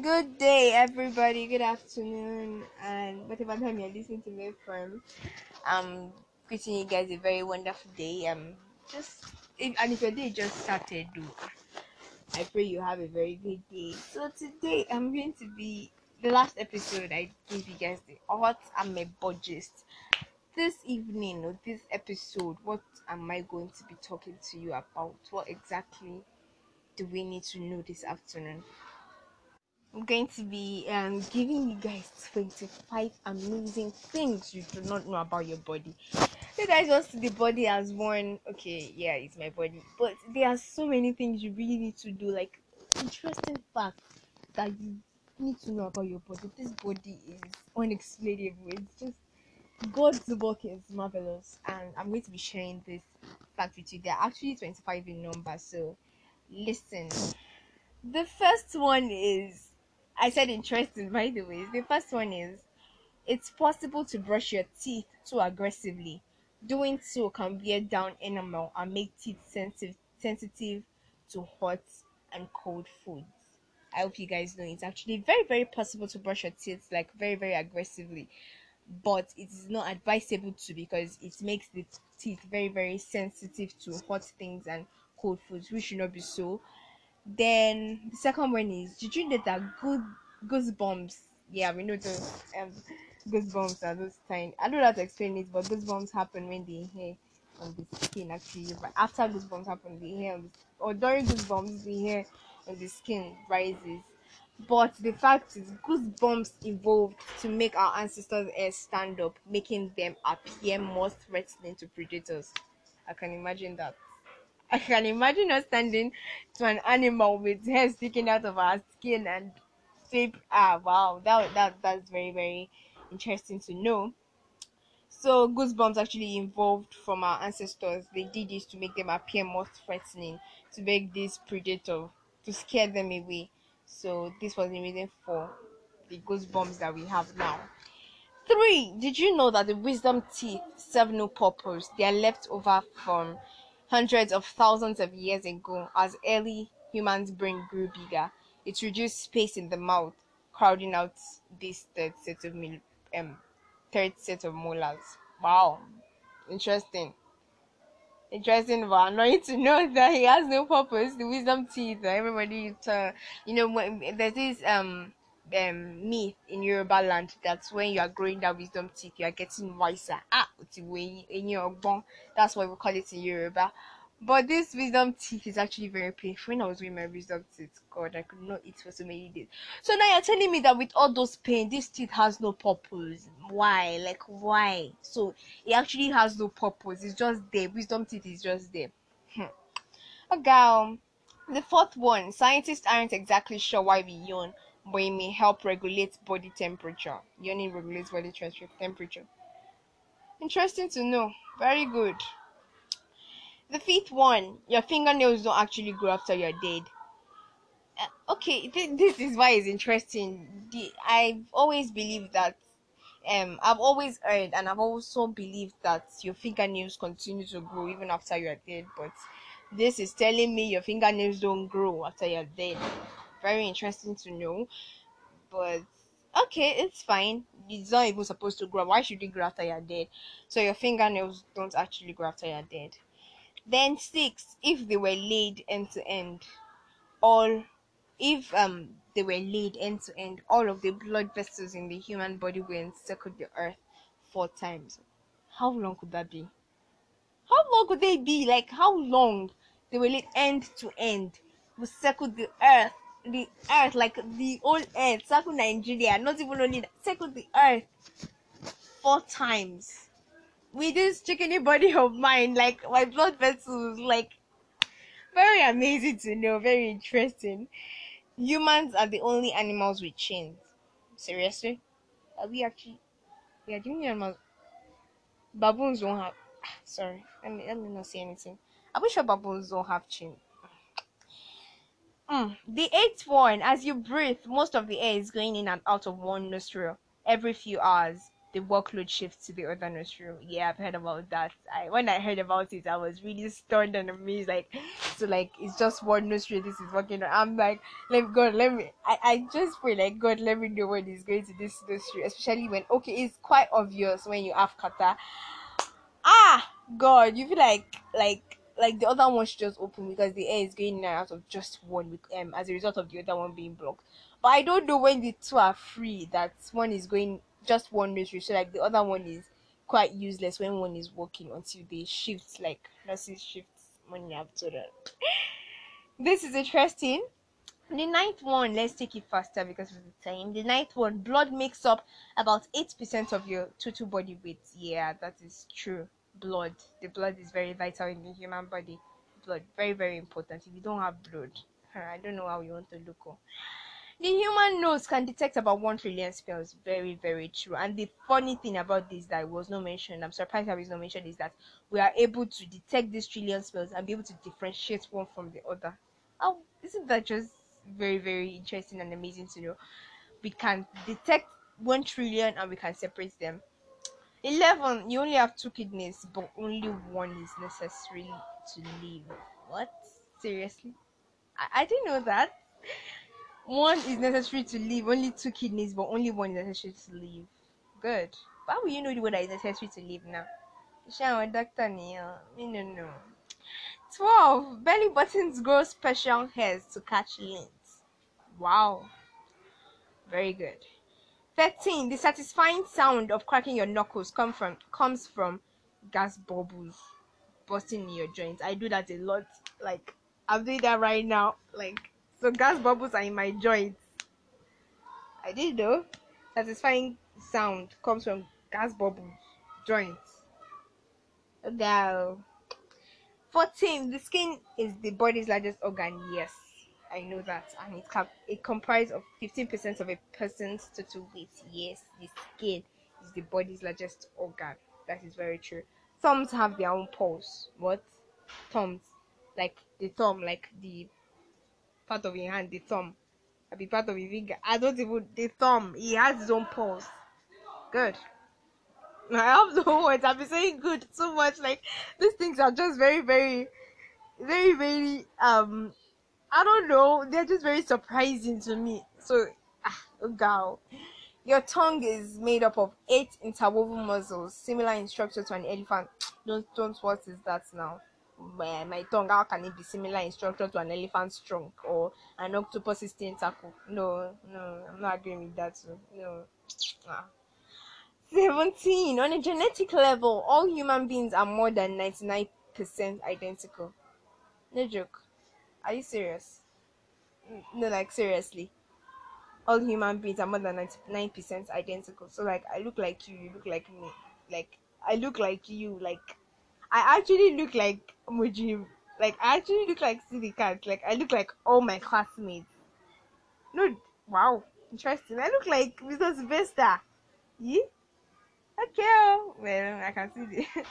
Good day, everybody. Good afternoon, and whatever time you're listening to me from, I'm wishing you guys a very wonderful day. Um, just if, and if your day just started, I pray you have a very good day. So today I'm going to be the last episode I gave you guys the art and my budget. This evening or this episode, what am I going to be talking to you about? What exactly do we need to know this afternoon? I'm going to be um, giving you guys 25 amazing things you do not know about your body. You guys just see the body as one, okay, yeah, it's my body. But there are so many things you really need to do, like interesting facts that you need to know about your body. This body is unexplainable. It's just God's work is marvelous, and I'm going to be sharing this fact with you. There are actually 25 in number, so listen. The first one is I said interesting, by the way. The first one is it's possible to brush your teeth too aggressively. Doing so can wear down enamel and make teeth sensitive sensitive to hot and cold foods. I hope you guys know it's actually very very possible to brush your teeth like very very aggressively, but it is not advisable to because it makes the teeth very very sensitive to hot things and cold foods, which should not be so. Then the second one is did you know that good goosebumps? Yeah, we know those um goosebumps are those tiny. I don't know how to explain it, but goosebumps happen when the hair on the skin actually. But after goosebumps happen, the hair or during goosebumps, the hair on the skin rises. But the fact is, goosebumps evolved to make our ancestors' hair stand up, making them appear more threatening to predators. I can imagine that. I can imagine us standing to an animal with hair sticking out of our skin and shape. Ah, wow, that that that's very very interesting to know. So goosebumps actually evolved from our ancestors. They did this to make them appear more threatening, to make this predator, to scare them away. So this was the reason for the goosebumps that we have now. Three, did you know that the wisdom teeth serve no purpose? They are left over from hundreds of thousands of years ago as early humans' brain grew bigger. It reduced space in the mouth, crowding out this third set of mil- um third set of molars. Wow, interesting. Interesting, but annoying to know that he has no purpose. The wisdom teeth. Everybody, uh, you know, there's this um um myth in Yoruba land that when you are growing that wisdom teeth, you are getting wiser. Ah. That's why we call it in Yoruba. But this wisdom teeth is actually very painful. When I was doing my wisdom teeth, God, I could not eat for so many days. So now you're telling me that with all those pain, this teeth has no purpose. Why? Like why? So it actually has no purpose. It's just there. Wisdom teeth is just there. Hmm. Okay. Um, the fourth one, scientists aren't exactly sure why we yawn, but it may help regulate body temperature. Yawning regulates body temperature. Interesting to know. Very good. The fifth one, your fingernails don't actually grow after you're dead. Uh, okay, th- this is why it's interesting. The, I've always believed that, um, I've always heard and I've also believed that your fingernails continue to grow even after you're dead. But this is telling me your fingernails don't grow after you're dead. Very interesting to know. But okay, it's fine. It's not even supposed to grow. Why should it grow after you're dead? So your fingernails don't actually grow after you're dead. Then six, if they were laid end to end, all if um they were laid end to end, all of the blood vessels in the human body will encircle the earth four times. How long could that be? How long could they be? Like how long they were laid end to end will circle the earth the earth like the whole earth circle Nigeria, not even only circle the earth four times with this chickeny body of mine, like my blood vessels, like very amazing to know, very interesting. Humans are the only animals with chains. Seriously? Are we actually? Yeah, the only animals. Baboons don't have. Sorry, let me let me not say anything. I wish sure baboons don't have chains. Mm. The eighth one, as you breathe, most of the air is going in and out of one nostril every few hours. the workload shifts to the other nostril. Yeah, I've heard about that. I when I heard about it, I was really stunned and amazed. Like, so like it's just one nostril. This is working. On. I'm like, let God, let me. I, I just pray like God, let me know when he's going to this nostril. especially when okay, it's quite obvious when you have catarrh. Ah, God, you feel like like like the other one should just open because the air is going in and out of just one um as a result of the other one being blocked. But I don't know when the two are free that one is going just one nursery, so like the other one is quite useless when one is working until they shift like nurses shifts money after that. This is interesting. The ninth one, let's take it faster because of the time. The ninth one, blood makes up about 8% of your total body weight. Yeah, that is true. Blood. The blood is very vital in the human body. Blood, very, very important. If you don't have blood, I don't know how you want to look. Oh. The human nose can detect about 1 trillion spells. Very, very true. And the funny thing about this that was not mentioned, I'm surprised that was not mentioned, is that we are able to detect these trillion spells and be able to differentiate one from the other. Oh, isn't that just very, very interesting and amazing to know? We can detect 1 trillion and we can separate them. 11. You only have two kidneys, but only one is necessary to live. What? Seriously? I, I didn't know that one is necessary to live, only two kidneys, but only one is necessary to live. Good. How will you know the one that is necessary to live now? Shower doctor Neil. Me no no. Twelve. Belly buttons grow special hairs to catch lint. Wow. Very good. Thirteen. The satisfying sound of cracking your knuckles come from comes from gas bubbles busting in your joints. I do that a lot. Like I'm doing that right now. Like so gas bubbles are in my joints. I did know. Satisfying sound comes from gas bubbles joints. Now, 14. The skin is the body's largest organ. Yes, I know that, and it cap- it comprises of 15% of a person's total weight. Yes, the skin is the body's largest organ. That is very true. Thumbs have their own pulse. What? Thumbs, like the thumb, like the part of your hand, the thumb. I be part of your finger. I don't even the thumb. He has his own pulse. Good. I have no words. I've been saying good so much. Like these things are just very, very, very, very um I don't know. They're just very surprising to me. So ah oh girl. Your tongue is made up of eight interwoven muscles, similar in structure to an elephant. Don't don't what is that now? my, my tongue how can it be similar in structure to an elephant's trunk or an octopus's tentacle no no i'm not agreeing with that so no ah. 17 on a genetic level all human beings are more than 99% identical no joke are you serious no like seriously all human beings are more than 99% identical so like i look like you you look like me like i look like you like I actually look like Mujib. Like I actually look like Silly Cat. Like I look like all my classmates. No, wow, interesting. I look like Mr. Sylvester. Yeah. Okay. Oh. Well, I can see the.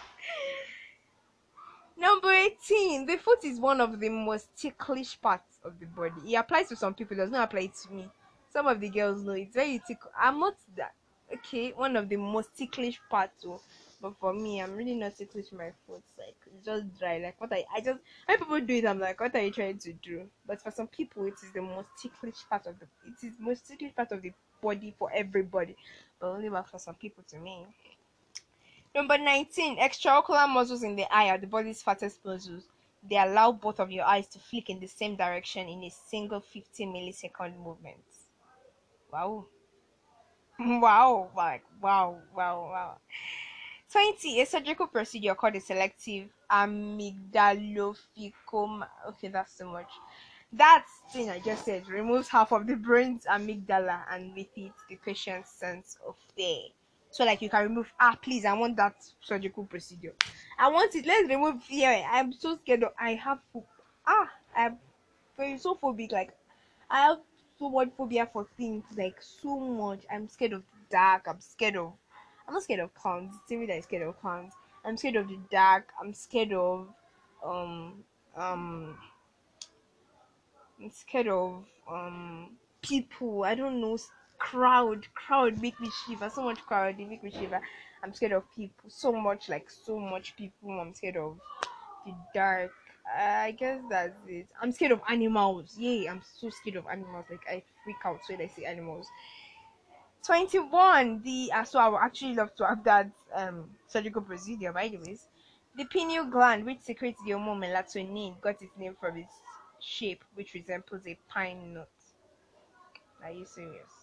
Number 18. The foot is one of the most ticklish parts of the body. It applies to some people, it does not apply to me. Some of the girls know it's very tickle. I'm not that. Okay, one of the most ticklish parts. Oh. But for me, I'm really not ticklish my foot. Like it's just dry. Like what I I just when people do it, I'm like, what are you trying to do? But for some people, it is the most ticklish part of the it is most ticklish part of the body for everybody, but only for some people to me. Number 19, extraocular muscles in the eye are the body's fattest muscles. They allow both of your eyes to flick in the same direction in a single 15 millisecond movement. Wow. Wow, like wow, wow, wow. 20. A surgical procedure called a selective amygdalophicoma. Okay, that's too much. That thing I just said removes half of the brain's amygdala and with it the patient's sense of fear. So like you can remove ah please I want that surgical procedure. I want it. Let's remove fear. I'm so scared of I have ah I'm so phobic like I have so much phobia for things like so much. I'm scared of the dark. I'm scared of I'm not scared of clowns. It's me that is scared of clowns. I'm scared of the dark. I'm scared of um um I'm scared of um people. I don't know crowd, crowd make me shiver. So much crowd, they make me shiver. I'm scared of people. So much, like so much people. I'm scared of the dark. I guess that's it. I'm scared of animals. Yay, I'm so scared of animals. Like I freak out when I see animals. 21. The uh, so I would actually love to have that um surgical procedure. By the way, the pineal gland, which secretes the hormone melatonin, got its name from its shape, which resembles a pine nut. Are you serious?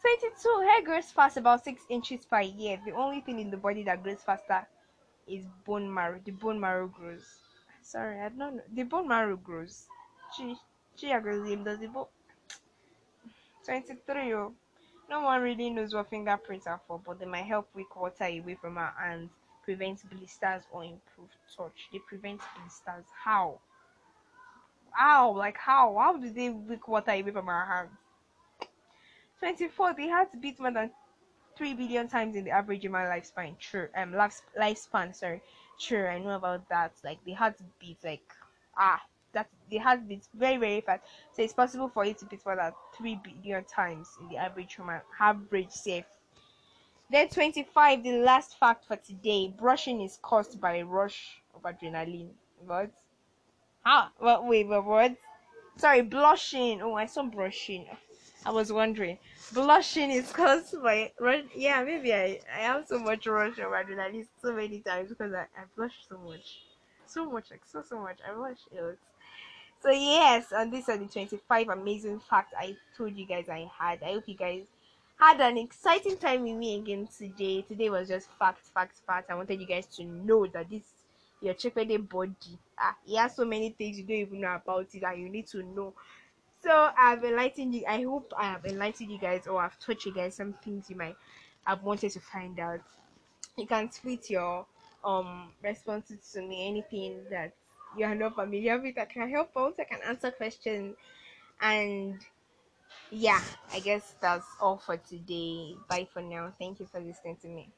22. Hair grows fast, about 6 inches per year. The only thing in the body that grows faster is bone marrow. The bone marrow grows. Sorry, I don't know. The bone marrow grows. Gee, gee, I does the bone. 23. Oh. No one really knows what fingerprints are for, but they might help wick water away from our hands, prevent blisters, or improve touch. They prevent blisters. How? How? Like how? How do they wick water away from our hands? 24. The heart beats more than 3 billion times in the average human lifespan. True. Um, life, lifespan, sorry. True, I know about that. Like the heart beats like ah that the heart beats very very fast. So it's possible for it to beat more than three billion times in the average human average safe. Then 25, the last fact for today. Brushing is caused by a rush of adrenaline. What? How? What? Wait, what? Sorry, blushing. Oh, I saw brushing. I was wondering. Blushing is caused by. Yeah, maybe I, I have so much rush of adrenaline so many times because I, I blush so much. So much, like so, so much. I blush a lot. So, yes, and these are the 25 amazing facts I told you guys I had. I hope you guys had an exciting time with me again today. Today was just facts, facts, facts. I wanted you guys to know that this your chickpea body ah he has so many things you don't even know about it that you need to know so I've enlightened you. I hope I have enlightened you guys, or I've taught you guys some things you might have wanted to find out. You can tweet your um responses to me, anything that you are not familiar with. I can help out. I can answer questions, and yeah, I guess that's all for today. Bye for now. Thank you for listening to me.